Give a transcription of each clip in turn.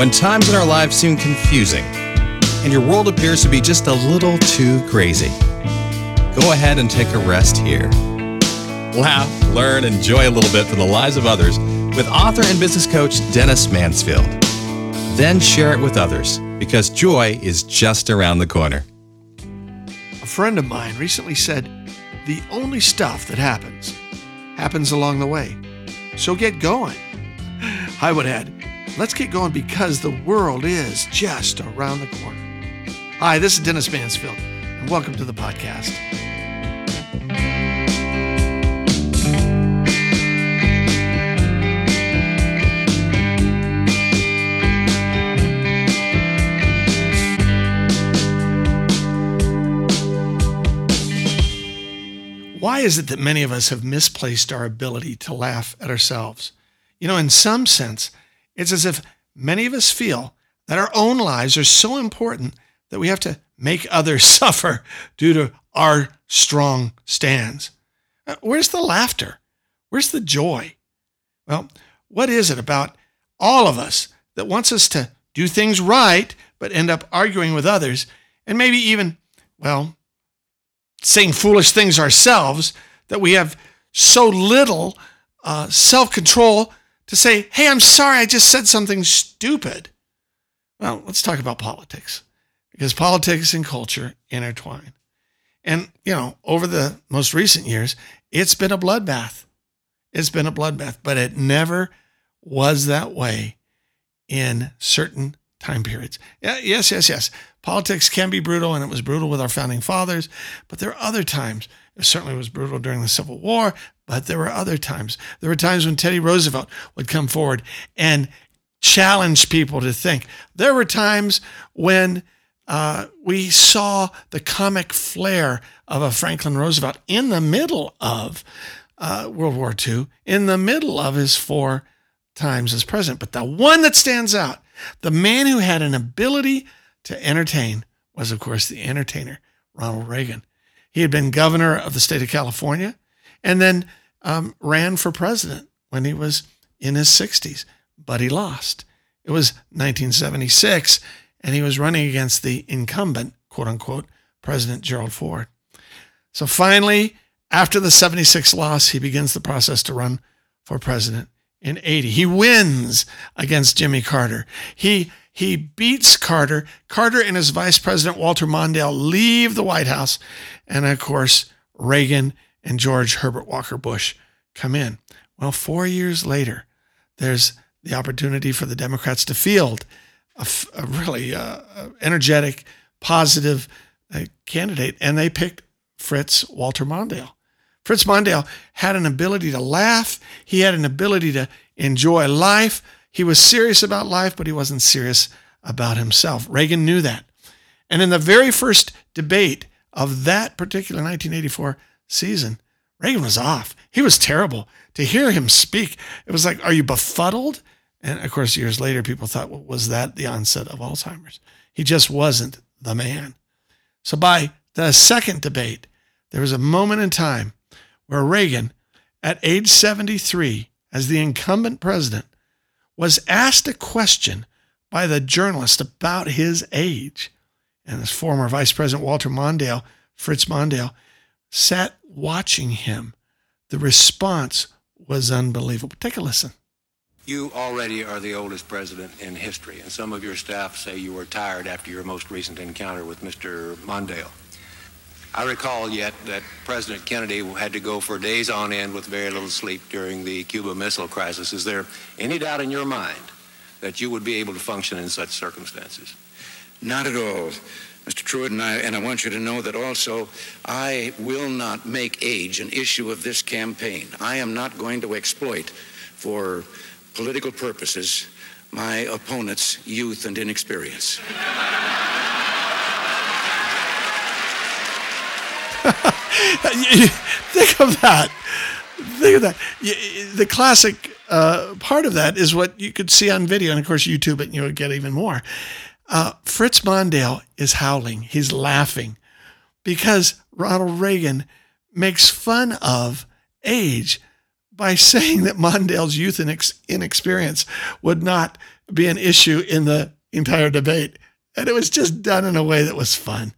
when times in our lives seem confusing and your world appears to be just a little too crazy. Go ahead and take a rest here. Laugh, learn, and enjoy a little bit from the lives of others with author and business coach Dennis Mansfield. Then share it with others because joy is just around the corner. A friend of mine recently said, The only stuff that happens happens along the way. So get going. I would add, let's get going because the world is just around the corner. Hi, this is Dennis Mansfield, and welcome to the podcast. Why is it that many of us have misplaced our ability to laugh at ourselves? You know, in some sense, it's as if many of us feel that our own lives are so important that we have to make others suffer due to our strong stands. Uh, where's the laughter? Where's the joy? Well, what is it about all of us that wants us to do things right, but end up arguing with others and maybe even, well, saying foolish things ourselves, that we have so little uh, self control to say, hey, I'm sorry, I just said something stupid. Well, let's talk about politics because politics and culture intertwine. And, you know, over the most recent years, it's been a bloodbath. It's been a bloodbath, but it never was that way in certain time periods. Yeah, yes, yes, yes. Politics can be brutal, and it was brutal with our founding fathers, but there are other times. It certainly was brutal during the Civil War, but there were other times. There were times when Teddy Roosevelt would come forward and challenge people to think. There were times when uh, we saw the comic flair of a Franklin Roosevelt in the middle of uh, World War II, in the middle of his four times as president. But the one that stands out the man who had an ability to entertain was, of course, the entertainer, Ronald Reagan. He had been governor of the state of California and then um, ran for president when he was in his 60s, but he lost. It was 1976, and he was running against the incumbent, quote unquote, President Gerald Ford. So finally, after the 76 loss, he begins the process to run for president in 80. He wins against Jimmy Carter. He he beats Carter. Carter and his vice president Walter Mondale leave the White House, and of course Reagan and George Herbert Walker Bush come in. Well, four years later, there's the opportunity for the Democrats to field a, a really uh, energetic, positive uh, candidate, and they picked Fritz Walter Mondale. Fritz Mondale had an ability to laugh. He had an ability to enjoy life. He was serious about life, but he wasn't serious about himself. Reagan knew that. And in the very first debate of that particular 1984 season, Reagan was off. He was terrible. To hear him speak, it was like, Are you befuddled? And of course, years later, people thought, well, was that the onset of Alzheimer's? He just wasn't the man. So by the second debate, there was a moment in time where Reagan, at age 73, as the incumbent president, was asked a question by the journalist about his age. And his former Vice President Walter Mondale, Fritz Mondale, sat watching him. The response was unbelievable. Take a listen. You already are the oldest president in history, and some of your staff say you were tired after your most recent encounter with Mr. Mondale. I recall yet that President Kennedy had to go for days on end with very little sleep during the Cuba Missile Crisis. Is there any doubt in your mind that you would be able to function in such circumstances? Not at all. Mr. Trewhitt, and I, and I want you to know that also I will not make age an issue of this campaign. I am not going to exploit for political purposes my opponent's youth and inexperience. Think of that. Think of that. The classic uh, part of that is what you could see on video, and of course, YouTube and you would get even more. Uh, Fritz Mondale is howling. He's laughing because Ronald Reagan makes fun of age, by saying that Mondale's youth and inexperience would not be an issue in the entire debate. And it was just done in a way that was fun.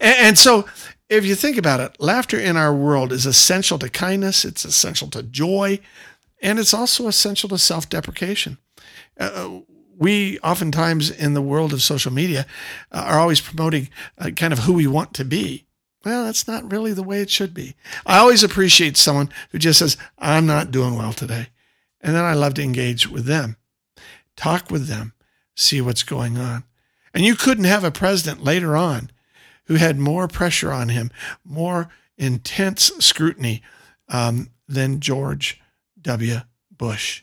And, and so, if you think about it, laughter in our world is essential to kindness, it's essential to joy, and it's also essential to self deprecation. Uh, we oftentimes in the world of social media uh, are always promoting uh, kind of who we want to be. Well, that's not really the way it should be. I always appreciate someone who just says, I'm not doing well today. And then I love to engage with them, talk with them, see what's going on. And you couldn't have a president later on who had more pressure on him, more intense scrutiny um, than George W. Bush.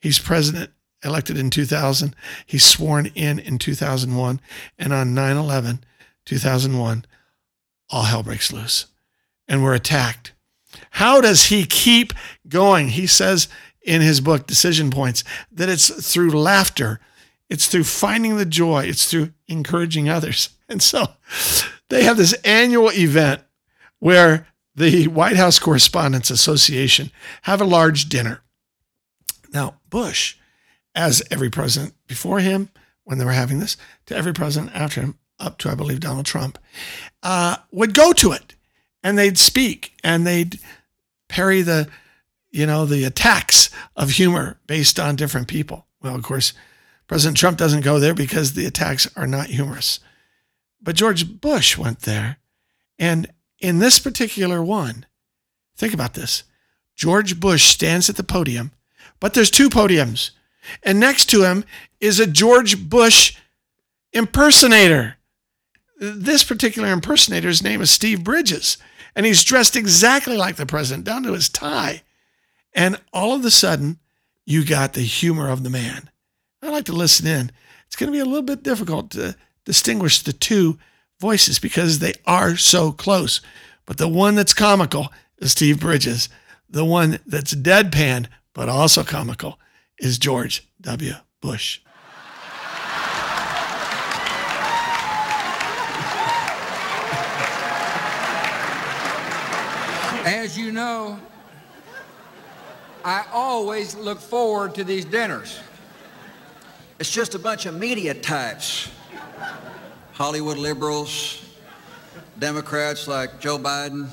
He's president elected in 2000. He's sworn in in 2001. And on 9 11, 2001, all hell breaks loose and we're attacked. How does he keep going? He says in his book, Decision Points, that it's through laughter, it's through finding the joy, it's through encouraging others. And so they have this annual event where the White House Correspondents Association have a large dinner. Now, Bush, as every president before him, when they were having this, to every president after him, up to, I believe, Donald Trump, uh, would go to it and they'd speak and they'd parry the, you know, the attacks of humor based on different people. Well, of course, President Trump doesn't go there because the attacks are not humorous. But George Bush went there. And in this particular one, think about this George Bush stands at the podium, but there's two podiums. And next to him is a George Bush impersonator this particular impersonator's name is Steve Bridges, and he's dressed exactly like the president, down to his tie. And all of a sudden, you got the humor of the man. I like to listen in. It's going to be a little bit difficult to distinguish the two voices because they are so close. But the one that's comical is Steve Bridges. The one that's deadpan, but also comical, is George W. Bush. As you know, I always look forward to these dinners. It's just a bunch of media types. Hollywood liberals, Democrats like Joe Biden.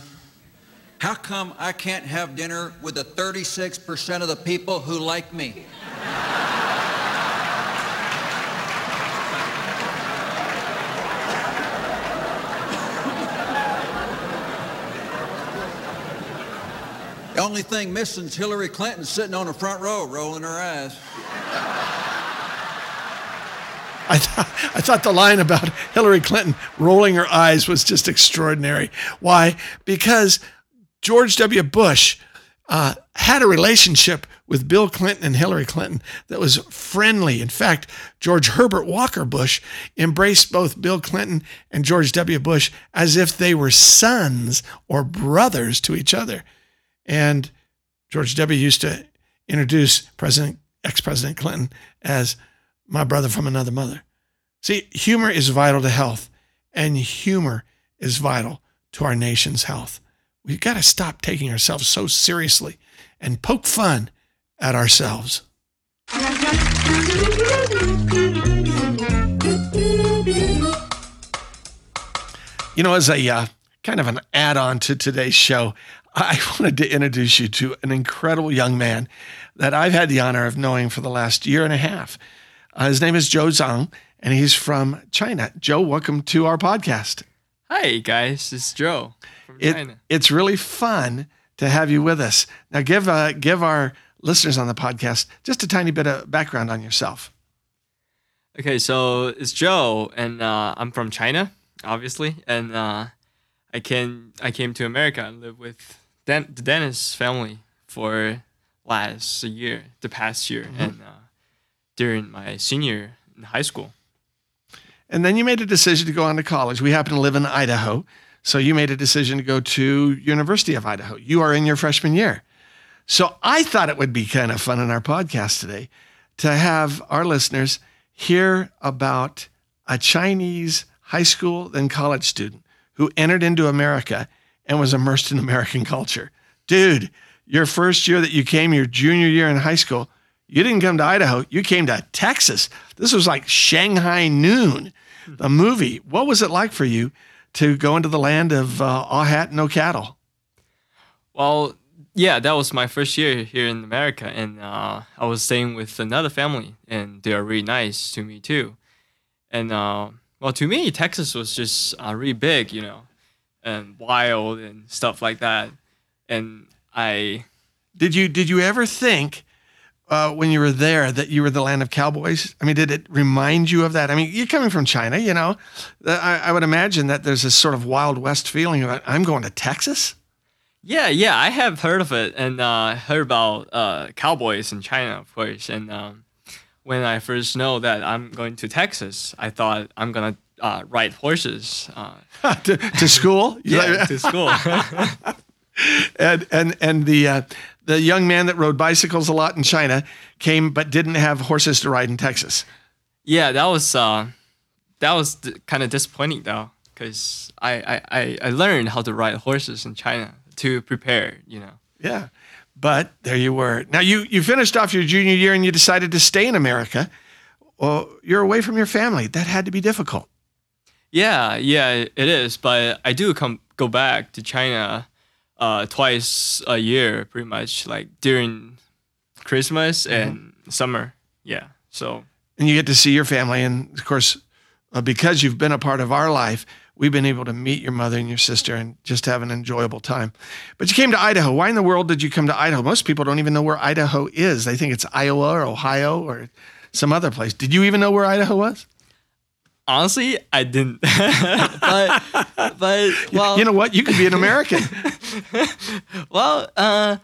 How come I can't have dinner with the 36% of the people who like me? The only thing missing is Hillary Clinton sitting on the front row rolling her eyes. I, th- I thought the line about Hillary Clinton rolling her eyes was just extraordinary. Why? Because George W. Bush uh, had a relationship with Bill Clinton and Hillary Clinton that was friendly. In fact, George Herbert Walker Bush embraced both Bill Clinton and George W. Bush as if they were sons or brothers to each other. And George W. used to introduce President, ex-President Clinton as my brother from another mother. See, humor is vital to health, and humor is vital to our nation's health. We've got to stop taking ourselves so seriously and poke fun at ourselves. You know, as a uh, kind of an add on to today's show, I wanted to introduce you to an incredible young man that I've had the honor of knowing for the last year and a half. Uh, his name is Joe Zhang, and he's from China. Joe, welcome to our podcast. Hi, guys. It's Joe from it, China. It's really fun to have you with us. Now, give uh, give our listeners on the podcast just a tiny bit of background on yourself. Okay, so it's Joe, and uh, I'm from China, obviously, and uh, I came I came to America and live with Dan- the Dennis family for last year, the past year, mm-hmm. and uh, during my senior in high school. And then you made a decision to go on to college. We happen to live in Idaho, so you made a decision to go to University of Idaho. You are in your freshman year. So I thought it would be kind of fun in our podcast today to have our listeners hear about a Chinese high school then college student who entered into America and was immersed in American culture. Dude, your first year that you came, your junior year in high school, you didn't come to Idaho, you came to Texas. This was like Shanghai Noon, the movie. What was it like for you to go into the land of uh, all hat, no cattle? Well, yeah, that was my first year here in America, and uh, I was staying with another family, and they are really nice to me too. And uh, well, to me, Texas was just uh, really big, you know, and wild and stuff like that. And I Did you did you ever think uh, when you were there that you were the land of cowboys? I mean, did it remind you of that? I mean, you're coming from China, you know. Uh, I, I would imagine that there's this sort of wild west feeling about I'm going to Texas. Yeah, yeah, I have heard of it and uh, heard about uh, cowboys in China, of course. And um, when I first know that I'm going to Texas, I thought I'm gonna uh, ride horses. Uh, to, to school. yeah, to school. and and and the uh, the young man that rode bicycles a lot in China came but didn't have horses to ride in Texas. yeah, that was uh, that was d- kind of disappointing though, because I, I, I, I learned how to ride horses in China to prepare. You know. Yeah. But there you were. Now you you finished off your junior year and you decided to stay in America. Well, you're away from your family. That had to be difficult. Yeah, yeah, it is. But I do come go back to China uh, twice a year, pretty much, like during Christmas and summer. Yeah. So and you get to see your family. And of course, uh, because you've been a part of our life, we've been able to meet your mother and your sister and just have an enjoyable time. But you came to Idaho. Why in the world did you come to Idaho? Most people don't even know where Idaho is. They think it's Iowa or Ohio or some other place. Did you even know where Idaho was? honestly, I didn't. but but well, you know what? You could be an American. well, uh,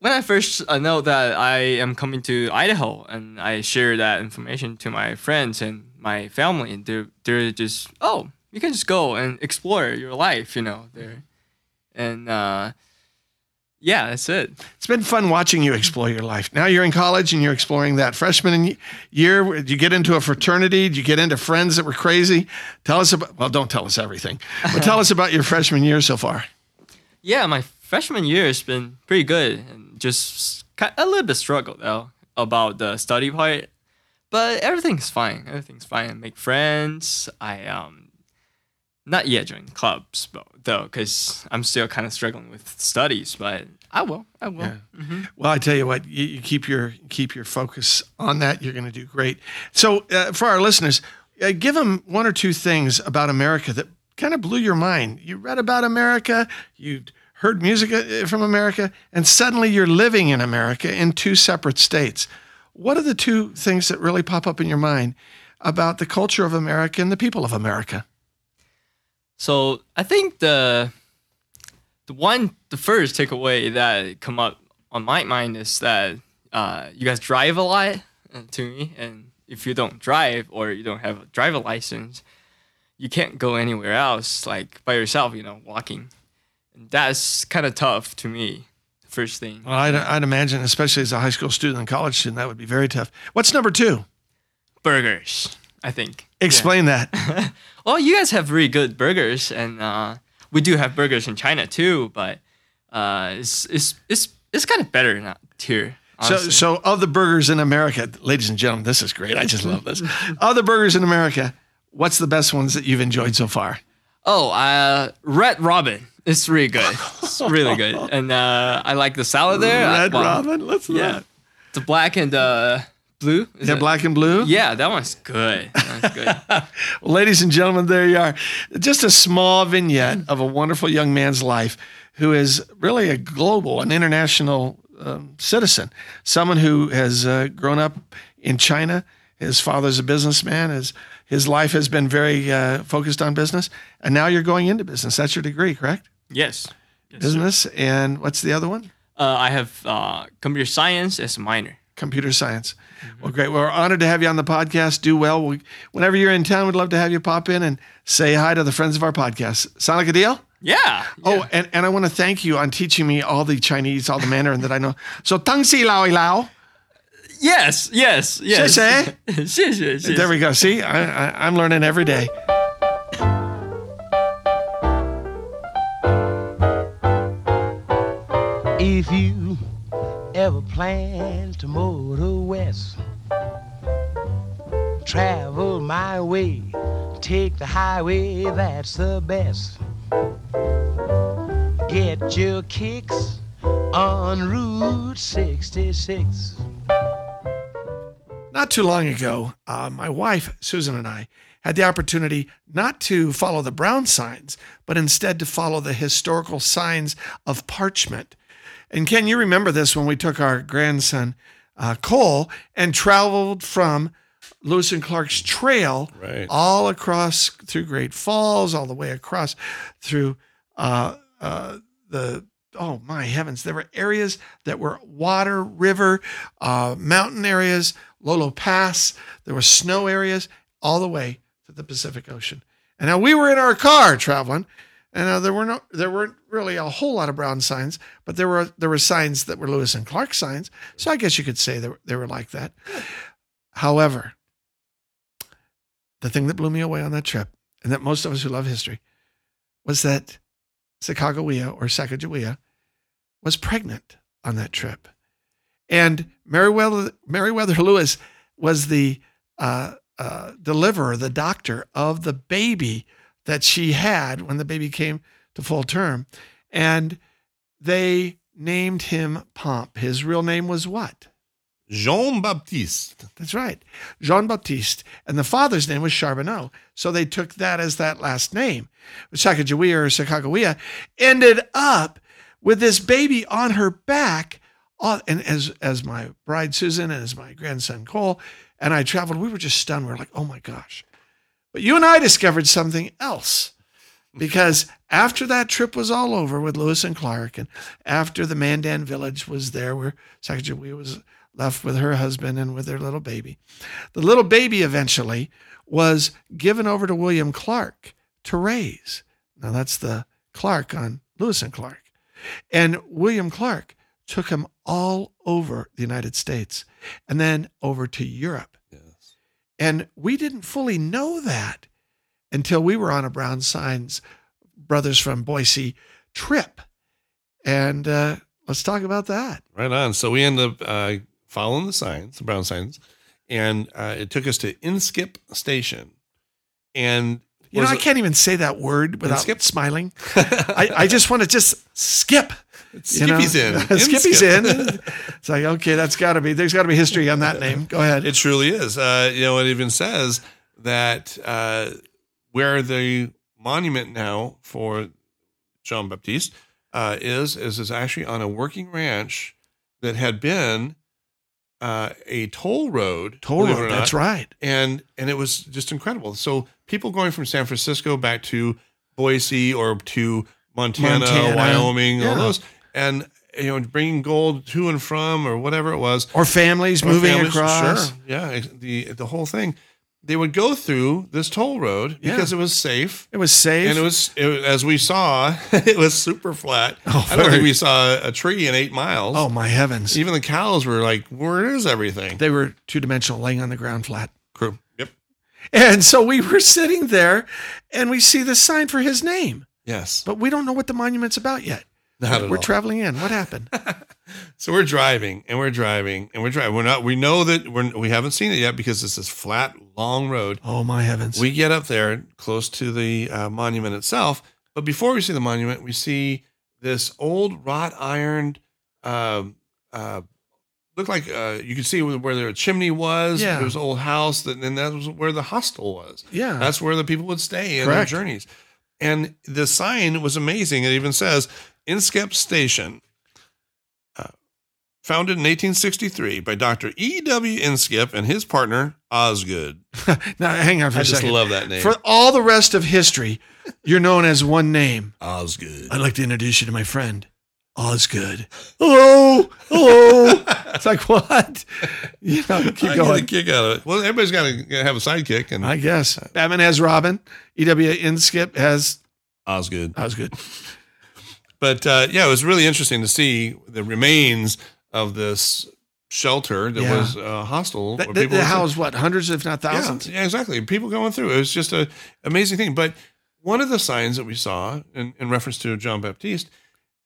when I first uh, know that I am coming to Idaho and I share that information to my friends and my family, they're they're just oh, you can just go and explore your life, you know, there, and uh, yeah, that's it. It's been fun watching you explore your life. Now you're in college and you're exploring that freshman year. Did you get into a fraternity? Did you get into friends that were crazy? Tell us about, well, don't tell us everything, but tell us about your freshman year so far. Yeah, my freshman year has been pretty good and just a little bit struggled though about the study part, but everything's fine. Everything's fine. I make friends. I um, not yet join clubs but, though, because I'm still kind of struggling with studies. But I will. I will. Yeah. Well, I tell you what, you, you keep your keep your focus on that. You're going to do great. So, uh, for our listeners, uh, give them one or two things about America that kind of blew your mind. You read about America, you heard music uh, from America, and suddenly you're living in America in two separate states. What are the two things that really pop up in your mind about the culture of America and the people of America? So I think the the one the first takeaway that come up on my mind is that uh, you guys drive a lot uh, to me, and if you don't drive or you don't have a driver license, you can't go anywhere else like by yourself. You know, walking, and that's kind of tough to me. First thing. Well, I'd, I'd imagine, especially as a high school student and college student, that would be very tough. What's number two? burgers. I think. Explain that. Well, you guys have really good burgers, and uh, we do have burgers in China too, but uh, it's it's it's it's kind of better not here. So, honestly. so of the burgers in America, ladies and gentlemen, this is great. I just love this. of the burgers in America, what's the best ones that you've enjoyed so far? oh, uh, Red Robin. It's really good. It's really good, and uh, I like the salad there. Red Well, Robin. Let's Yeah, look. the black and uh, blue. Is Yeah, it? black and blue. Yeah, that one's good. That's good. Well, ladies and gentlemen, there you are. Just a small vignette of a wonderful young man's life who is really a global, an international um, citizen, someone who has uh, grown up in China. His father's a businessman. His, his life has been very uh, focused on business. And now you're going into business. That's your degree, correct? yes. yes sir. Business. And what's the other one? Uh, I have uh, computer science as a minor computer science. Mm-hmm. Well, great. Well, we're honored to have you on the podcast. Do well. We, whenever you're in town, we'd love to have you pop in and say hi to the friends of our podcast. Sound like a deal? Yeah. Oh, yeah. and, and I want to thank you on teaching me all the Chinese, all the Mandarin that I know. So, Tang Si Lao Lao. Yes, yes, yes. there we go. See, I, I, I'm learning every day. If you plans to motor west. Travel my way, take the highway, that's the best. Get your kicks on Route 66. Not too long ago, uh, my wife, Susan, and I had the opportunity not to follow the brown signs, but instead to follow the historical signs of parchment. And Ken, you remember this when we took our grandson, uh, Cole, and traveled from Lewis and Clark's trail Right. all across through Great Falls, all the way across through uh, uh, the oh my heavens, there were areas that were water, river, uh, mountain areas, Lolo Pass. There were snow areas all the way to the Pacific Ocean. And now we were in our car traveling, and uh, there were no, there weren't really a whole lot of brown signs, but there were there were signs that were Lewis and Clark signs. So I guess you could say they were, they were like that. However, the thing that blew me away on that trip, and that most of us who love history, was that Sacagawea or Sacagawea was pregnant on that trip. And Meriwether, Meriwether Lewis was the uh, uh, deliverer, the doctor of the baby that she had when the baby came to full term. And they named him Pomp. His real name was what? Jean Baptiste. That's right. Jean Baptiste. And the father's name was Charbonneau. So they took that as that last name. Sacagawea or Sacagawea ended up with this baby on her back. Uh, And as, as my bride Susan and as my grandson Cole and I traveled, we were just stunned. We were like, oh my gosh. But you and I discovered something else because after that trip was all over with Lewis and Clark, and after the Mandan village was there, where Sacagawea was left with her husband and with their little baby, the little baby eventually was given over to William Clark to raise. Now that's the Clark on Lewis and Clark, and William Clark took him all over the United States and then over to Europe. And we didn't fully know that until we were on a Brown Signs Brothers from Boise trip. And uh, let's talk about that. Right on. So we end up uh, following the signs, the brown signs, and uh, it took us to Inskip Station. And You know, I can't even say that word without skip? smiling. I, I just want to just skip. You know? Skippy's in. Skippy's in. It's like, okay, that's got to be, there's got to be history on that name. Go ahead. It truly is. Uh, you know, it even says that uh, where the monument now for Jean Baptiste uh, is, is is actually on a working ranch that had been uh, a toll road. Toll road. That's right. and and it was just incredible. So people going from San Francisco back to Boise or to Montana, Montana. Wyoming, all those, and you know bringing gold to and from or whatever it was, Or families or moving families, across. Sure, yeah, the the whole thing. They would go through this toll road Yeah. because it was safe. It was safe. And it was, it was, as we saw, it was super flat. Oh, I don't very- think we saw a tree in eight miles. oh, my heavens. even the cows were like, "Where is everything?" They were two dimensional, laying on the ground flat. Crew. Yep. And so we were sitting there and we see the sign for his name, Yes. but we don't know what the monument's about yet. Not at we're all. traveling in. What happened? So we're driving and we're driving and we're driving. We're not. We know that we're. We haven't seen it yet because it's this flat, long road. oh, my heavens. We get up there close to the uh, monument itself, but before we see the monument, we see this old wrought iron. Uh, uh, looked like uh, you could see where their chimney was. Yeah. There was an old house, that, and that was where the hostel was. yeah. That's where the people would stay in Correct. their journeys. And the sign was amazing. It even says Inskip Station, uh, founded in 1863 by Dr. E.W. Inskip and his partner, Osgood. now, hang on for I a just love that name. For all the rest of history, you're known as one name. Osgood. I'd like to introduce you to my friend, Osgood. Hello. Hello. it's like, what? You know, keep I going. get a kick out of it. Well, everybody's got to have a sidekick, and I guess. Batman has Robin. E.W. Inskip has Osgood. Osgood. But uh, yeah, it was really interesting to see the remains of this shelter that Yeah. was uh, hostile. That, people that housed what, hundreds, if not thousands? Yeah, yeah, exactly. People going through. It was just a amazing thing. But one of the signs that we saw in, in reference to John Baptiste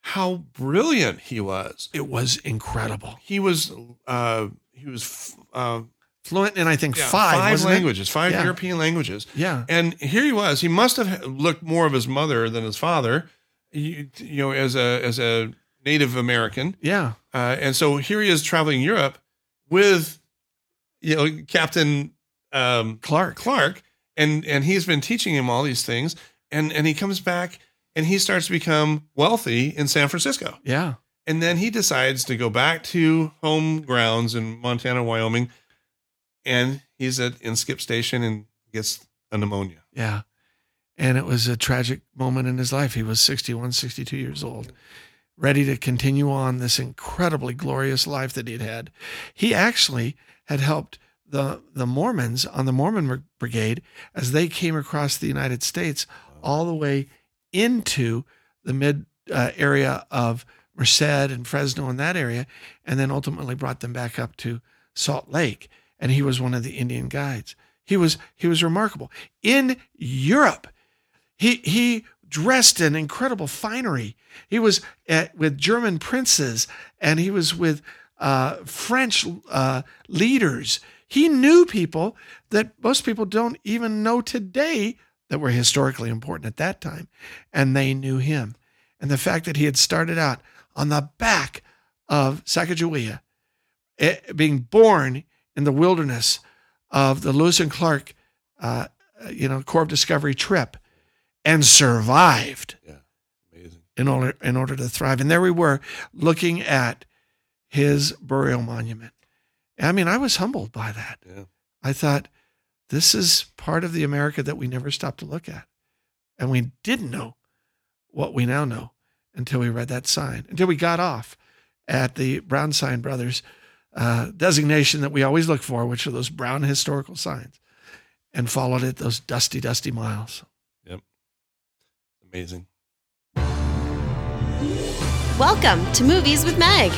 how brilliant he was. It was incredible. He was uh, he was uh, Fluent in, I think, yeah, five, five wasn't it? languages, five Yeah. European languages. Yeah. And here he was. He must have looked more of his mother than his father. You, you know, as a as a Native American. Yeah. Uh, and so here he is traveling Europe with, you know, Captain um, Clark. Clark, and and he's been teaching him all these things, and and he comes back and he starts to become wealthy in San Francisco, Yeah. and then he decides to go back to home grounds in Montana, Wyoming, and he's at Inskip Station and gets a pneumonia. Yeah. And it was a tragic moment in his life. He was 61, 62 years old, ready to continue on this incredibly glorious life that he'd had. He actually had helped the, the Mormons on the Mormon Brigade as they came across the United States all the way into the mid uh, area of Merced and Fresno and that area, and then ultimately brought them back up to Salt Lake. And he was one of the Indian guides. He was he was remarkable in Europe. He he dressed in incredible finery. He was at, with German princes, and he was with uh, French uh, leaders. He knew people that most people don't even know today that were historically important at that time, and they knew him. And the fact that he had started out on the back of Sacagawea, eh, being born in the wilderness of the Lewis and Clark, uh, you know, Corps of Discovery trip, and survived Amazing. in order in order to thrive. And there we were, looking at his burial monument. I mean, I was humbled by that. Yeah. I thought, this is part of the America that we never stopped to look at, and we didn't know what we now know until we read that sign, until we got off at the Brown Sign Brothers uh, designation that we always look for, which are those brown historical signs, and followed it those dusty, dusty miles. Amazing. Welcome to Movies with Meg.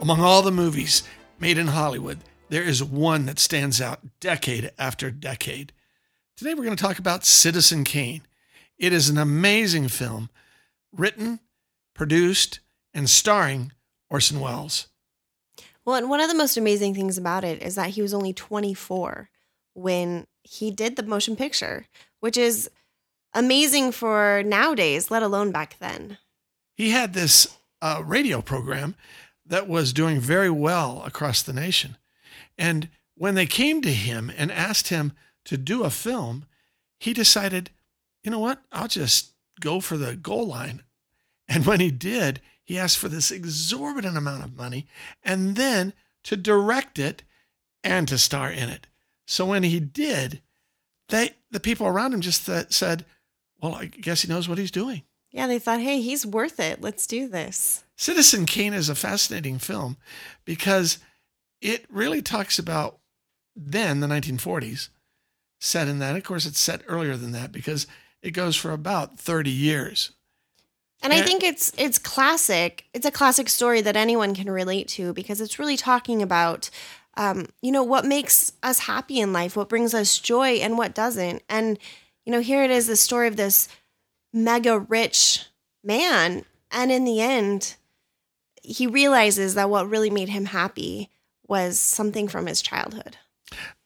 Among all the movies made in Hollywood, there is one that stands out decade after decade. Today we're going to talk about Citizen Kane. It is an amazing film, written, produced, and starring Orson Welles. Well, and one of the most amazing things about it is that he was only 24 when he did the motion picture, which is amazing for nowadays, let alone back then. He had this uh, radio program that was doing very well across the nation. And when they came to him and asked him to do a film, he decided, you know what? I'll just go for the goal line. And when he did, he asked for this exorbitant amount of money and then to direct it and to star in it. So when he did, they the people around him just th- said, "Well, I guess he knows what he's doing." Yeah, they thought, hey, he's worth it. Let's do this. Citizen Kane is a fascinating film because it really talks about then the 1940s, set in that. Of course, it's set earlier than that because it goes for about 30 years. And I think it's it's classic. It's a classic story that anyone can relate to because it's really talking about, um, you know, what makes us happy in life, what brings us joy, and what doesn't. And you know, here it is, the story of this mega rich man, and in the end, he realizes that what really made him happy was something from his childhood.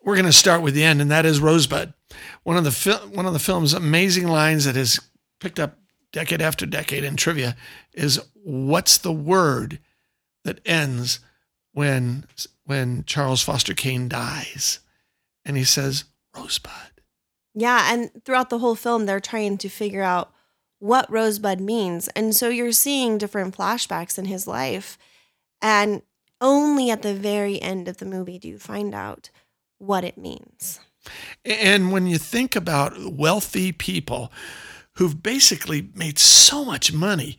We're going to start with the end, and that is Rosebud, one of the fil- one of the film's amazing lines that has picked up decade after decade in trivia is "What's the word that ends when when Charles Foster Kane dies?" And he says, "Rosebud." Yeah, and throughout the whole film, they're trying to figure out what Rosebud means. And so you're seeing different flashbacks in his life. And only at the very end of the movie do you find out what it means. And when you think about wealthy people who've basically made so much money,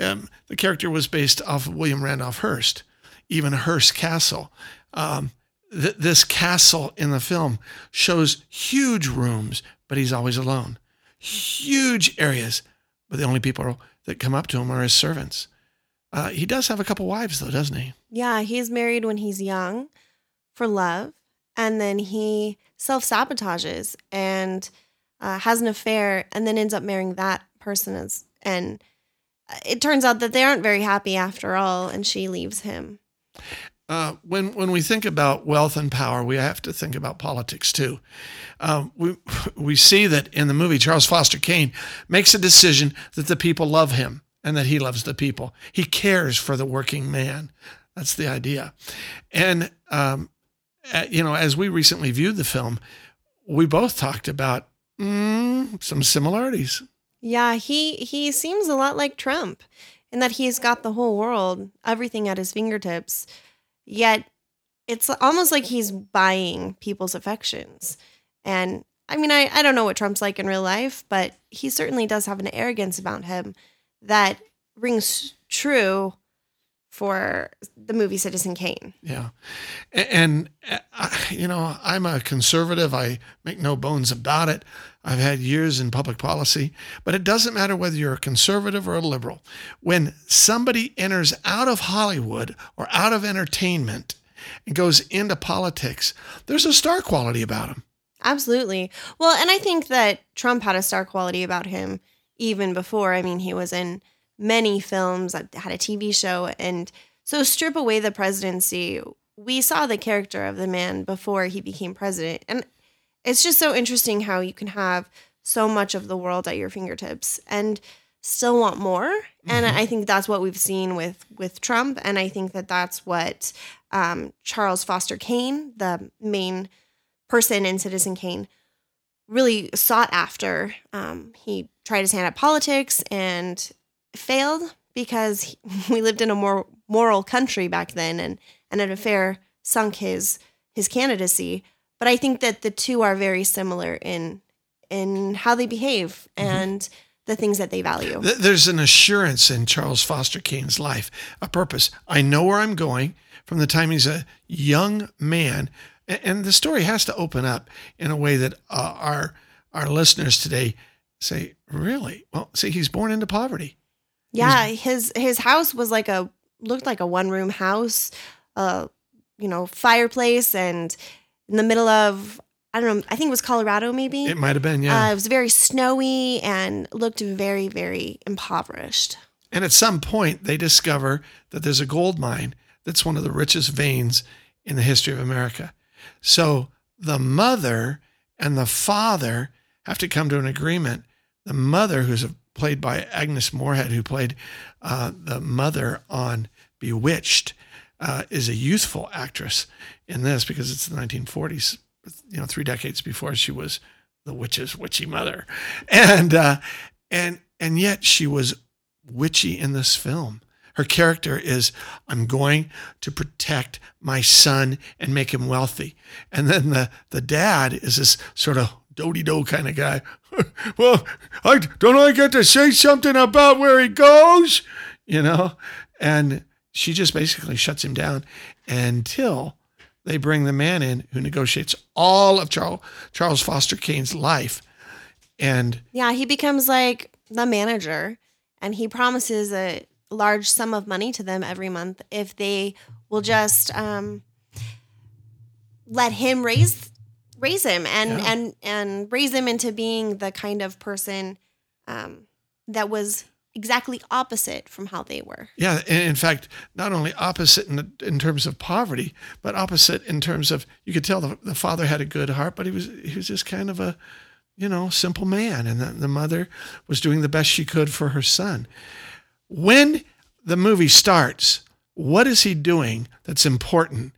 um, the character was based off of William Randolph Hearst, even Hearst Castle. Um, th- this castle in the film shows huge rooms, but he's always alone. Huge areas, but the only people that come up to him are his servants. Uh, he does have a couple wives, though, doesn't he? Yeah, he's married when he's young for love. and then he self sabotages and uh, has an affair, and then ends up marrying that person as and it turns out that they aren't very happy after all, and she leaves him. Uh, when when we think about wealth and power, we have to think about politics too. Um, we we see that in the movie, Charles Foster Kane makes a decision that the people love him and that he loves the people. He cares for the working man. That's the idea. And um, uh, you know, as we recently viewed the film, we both talked about mm, some similarities. Yeah, he he seems a lot like Trump in that he's got the whole world, everything at his fingertips. Yet it's almost like he's buying people's affections. And I mean, I, I don't know what Trump's like in real life, but he certainly does have an arrogance about him that rings true for the movie Citizen Kane. Yeah. And, and uh, you know, I'm a conservative. I make no bones about it. I've had years in public policy, but it doesn't matter whether you're a conservative or a liberal. When somebody enters out of Hollywood or out of entertainment and goes into politics, there's a star quality about them. Absolutely. Well, and I think that Trump had a star quality about him even before. I mean, he was in many films, I had a TV show. And so, strip away the presidency, we saw the character of the man before he became president. And it's just so interesting how you can have so much of the world at your fingertips and still want more. Mm-hmm. And I think that's what we've seen with with Trump. And I think that that's what um, Charles Foster Kane, the main person in Citizen Kane, really sought after. Um, he tried his hand at politics and failed because we lived in a more moral country back then, and and an affair sunk his his candidacy. But I think that the two are very similar in in how they behave mm-hmm. and the things that they value. There's an assurance in Charles Foster Kane's life, a purpose. I know where I'm going from the time he's a young man, and the story has to open up in a way that uh, our our listeners today say, "Really? Well, see, he's born into poverty. Yeah, his his house was like a looked like a one room house, uh, you know, fireplace, and in the middle of I don't know, I think it was Colorado, maybe. It might have been, yeah. Uh, it was very snowy and looked very, very impoverished. And at some point, they discover that there's a gold mine that's one of the richest veins in the history of America. So the mother and the father have to come to an agreement. The mother, who's a played by Agnes Moorehead, who played uh, the mother on Bewitched, uh, is a youthful actress in this because it's the 1940s, you know, three decades before she was the witch's witchy mother, and uh, and and yet she was witchy in this film. Her character is, I'm going to protect my son and make him wealthy. And then the, the dad is this sort of doty do kind of guy. well, I don't I get to say something about where he goes, you know? And she just basically shuts him down until they bring the man in who negotiates all of Charles Charles Foster Kane's life. And yeah, he becomes like the manager and he promises a large sum of money to them every month if they will just um, let him raise raise him and yeah. and and raise him into being the kind of person um, that was exactly opposite from how they were. Yeah, in fact, not only opposite in, in terms of poverty, but opposite in terms of you could tell the, the father had a good heart, but he was he was just kind of a you know simple man, and the, the mother was doing the best she could for her son. When the movie starts, what is he doing that's important?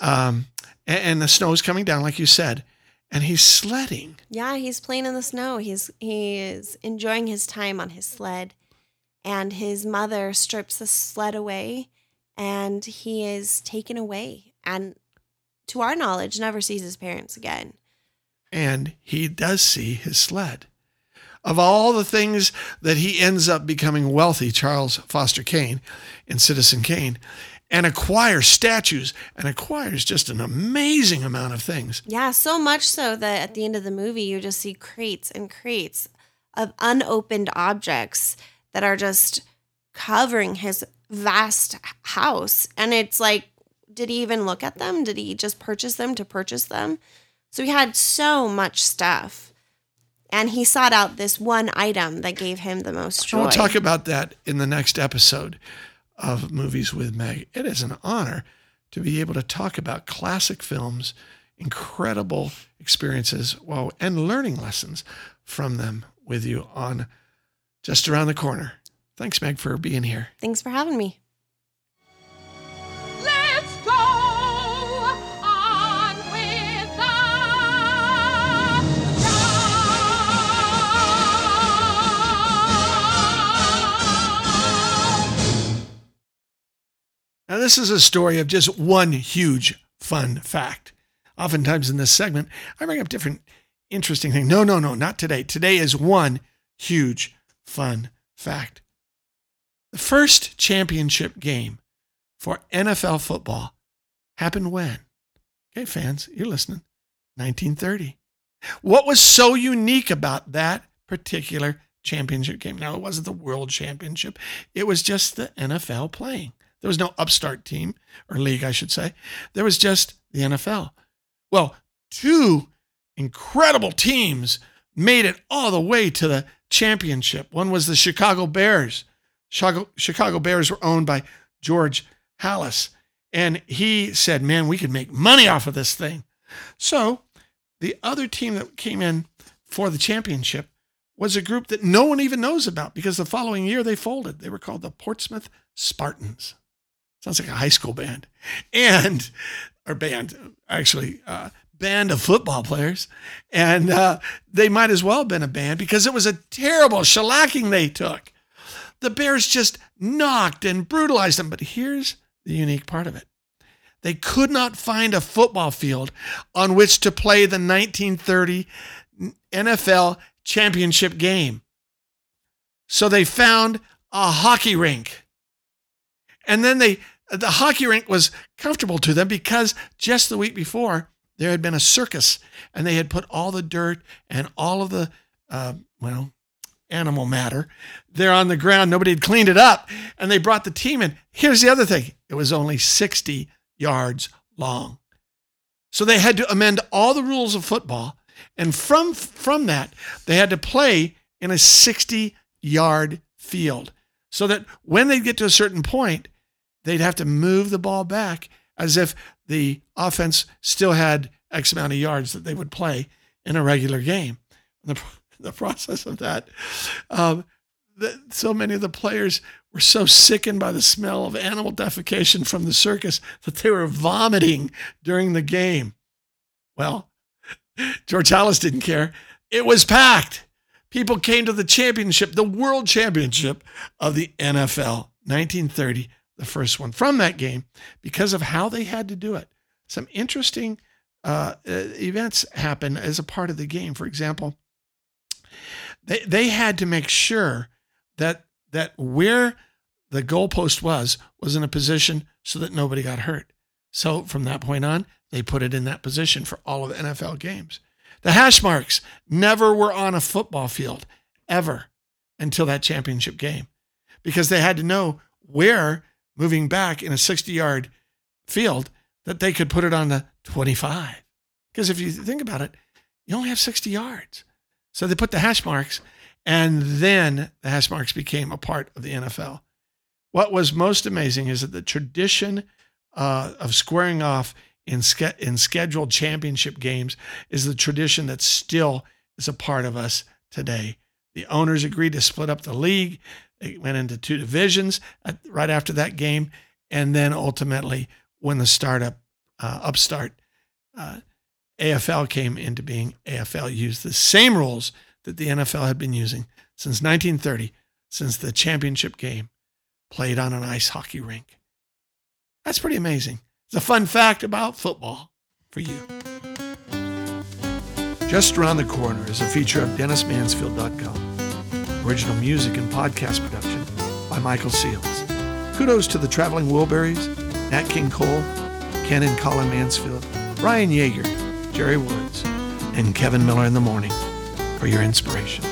Um, and, and the snow is coming down, like you said, and he's sledding. Yeah, he's playing in the snow. He's he is enjoying his time on his sled, and his mother strips the sled away, and he is taken away, and to our knowledge, never sees his parents again. And he does see his sled. Of all the things that he ends up becoming wealthy, Charles Foster Kane in Citizen Kane, and acquires statues and acquires just an amazing amount of things. Yeah, so much so that at the end of the movie, you just see crates and crates of unopened objects that are just covering his vast house. And it's like did he even look at them? Did he just purchase them to purchase them? So he had so much stuff. And he sought out this one item that gave him the most joy. We'll talk about that in the next episode of Movies with Meg. It is an honor to be able to talk about classic films, incredible experiences, well, and learning lessons from them with you on Just Around the Corner. Thanks, Meg, for being here. Thanks for having me. Now, this is a story of just one huge fun fact. Oftentimes in this segment, I bring up different interesting things. No, no, no, not today. Today is one huge fun fact. The first championship game for NFL football happened when? Okay, fans, you're listening. 1930. What was so unique about that particular championship game? Now, it wasn't the world championship, it was just the NFL playing. There was no upstart team or league, I should say. There was just the NFL. Well, two incredible teams made it all the way to the championship. One was the Chicago Bears. Chicago, Chicago Bears were owned by George Halas. And he said, man, we could make money off of this thing. So the other team that came in for the championship was a group that no one even knows about because the following year they folded. They were called the Portsmouth Spartans. Sounds like a high school band. And, or band, actually, uh, band of football players. And uh, they might as well have been a band because it was a terrible shellacking they took. The Bears just knocked and brutalized them. But here's the unique part of it they could not find a football field on which to play the 1930 NFL championship game. So they found a hockey rink. And then they the hockey rink was comfortable to them because just the week before there had been a circus and they had put all the dirt and all of the uh, well animal matter there on the ground. Nobody had cleaned it up and they brought the team in. Here's the other thing. It was only 60 yards long. So they had to amend all the rules of football and from from that they had to play in a 60 yard field so that when they get to a certain point they'd have to move the ball back as if the offense still had X amount of yards that they would play in a regular game. The, the process of that, um, so many of the players were so sickened by the smell of animal defecation from the circus that they were vomiting during the game. Well, George Halas didn't care. It was packed. People came to the championship, the world championship of the NFL, 1930 the first one from that game because of how they had to do it. Some interesting uh, uh, events happen as a part of the game. For example, they they had to make sure that that where the goalpost was was in a position so that nobody got hurt. So from that point on, they put it in that position for all of the NFL games. The hash marks never were on a football field ever until that championship game because they had to know where moving back in a 60 yard field that they could put it on the 25. Because if you think about it, you only have 60 yards. So they put the hash marks, and then the hash marks became a part of the NFL. What was most amazing is that the tradition uh, of squaring off in, ske- in scheduled championship games is the tradition that still is a part of us today. The owners agreed to split up the league. They went into two divisions at, right after that game, and then ultimately, when the startup uh, upstart uh, AFL came into being, AFL used the same rules that the NFL had been using since 1930, since the championship game played on an ice hockey rink. That's pretty amazing. It's a fun fact about football for you. Just Around the Corner is a feature of DennisMansfield.com. Original music and podcast production by Michael Seals. Kudos to the Traveling Wilburys, Nat King Cole, Ken and Colin Mansfield, Ryan Yeager, Jerry Woods, and Kevin Miller in the morning for your inspiration.